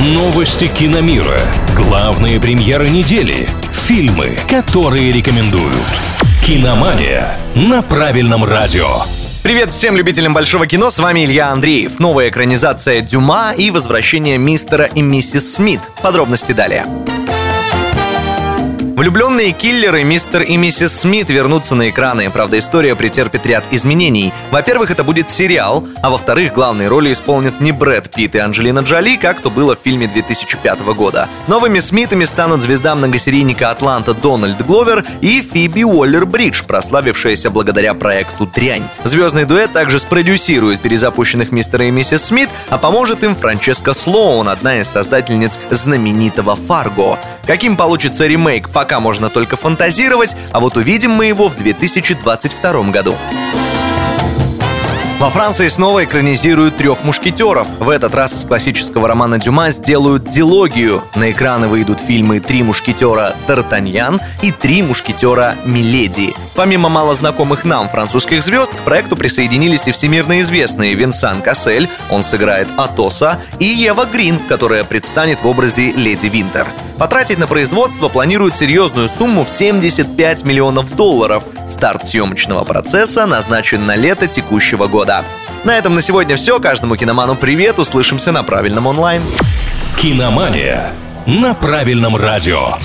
Новости киномира. Главные премьеры недели. Фильмы, которые рекомендуют. Киномания на правильном радио. Привет всем любителям большого кино, с вами Илья Андреев. Новая экранизация Дюма и возвращение мистера и миссис Смит. Подробности далее. Влюбленные киллеры мистер и миссис Смит вернутся на экраны. Правда, история претерпит ряд изменений. Во-первых, это будет сериал, а во-вторых, главные роли исполнят не Брэд Питт и Анджелина Джоли, как то было в фильме 2005 года. Новыми Смитами станут звезда многосерийника Атланта Дональд Гловер и Фиби Уоллер-Бридж, прославившаяся благодаря проекту «Дрянь». Звездный дуэт также спродюсирует перезапущенных мистера и миссис Смит, а поможет им Франческа Слоун, одна из создательниц знаменитого «Фарго». Каким получится ремейк, пока пока можно только фантазировать, а вот увидим мы его в 2022 году. Во Франции снова экранизируют трех мушкетеров. В этот раз из классического романа Дюма сделают дилогию. На экраны выйдут фильмы «Три мушкетера Тартаньян» и «Три мушкетера Миледи». Помимо малознакомых нам французских звезд, к проекту присоединились и всемирно известные Винсан Кассель, он сыграет Атоса, и Ева Грин, которая предстанет в образе Леди Винтер. Потратить на производство планируют серьезную сумму в 75 миллионов долларов. Старт съемочного процесса назначен на лето текущего года. На этом на сегодня все. Каждому киноману привет. Услышимся на правильном онлайн. Киномания на правильном радио.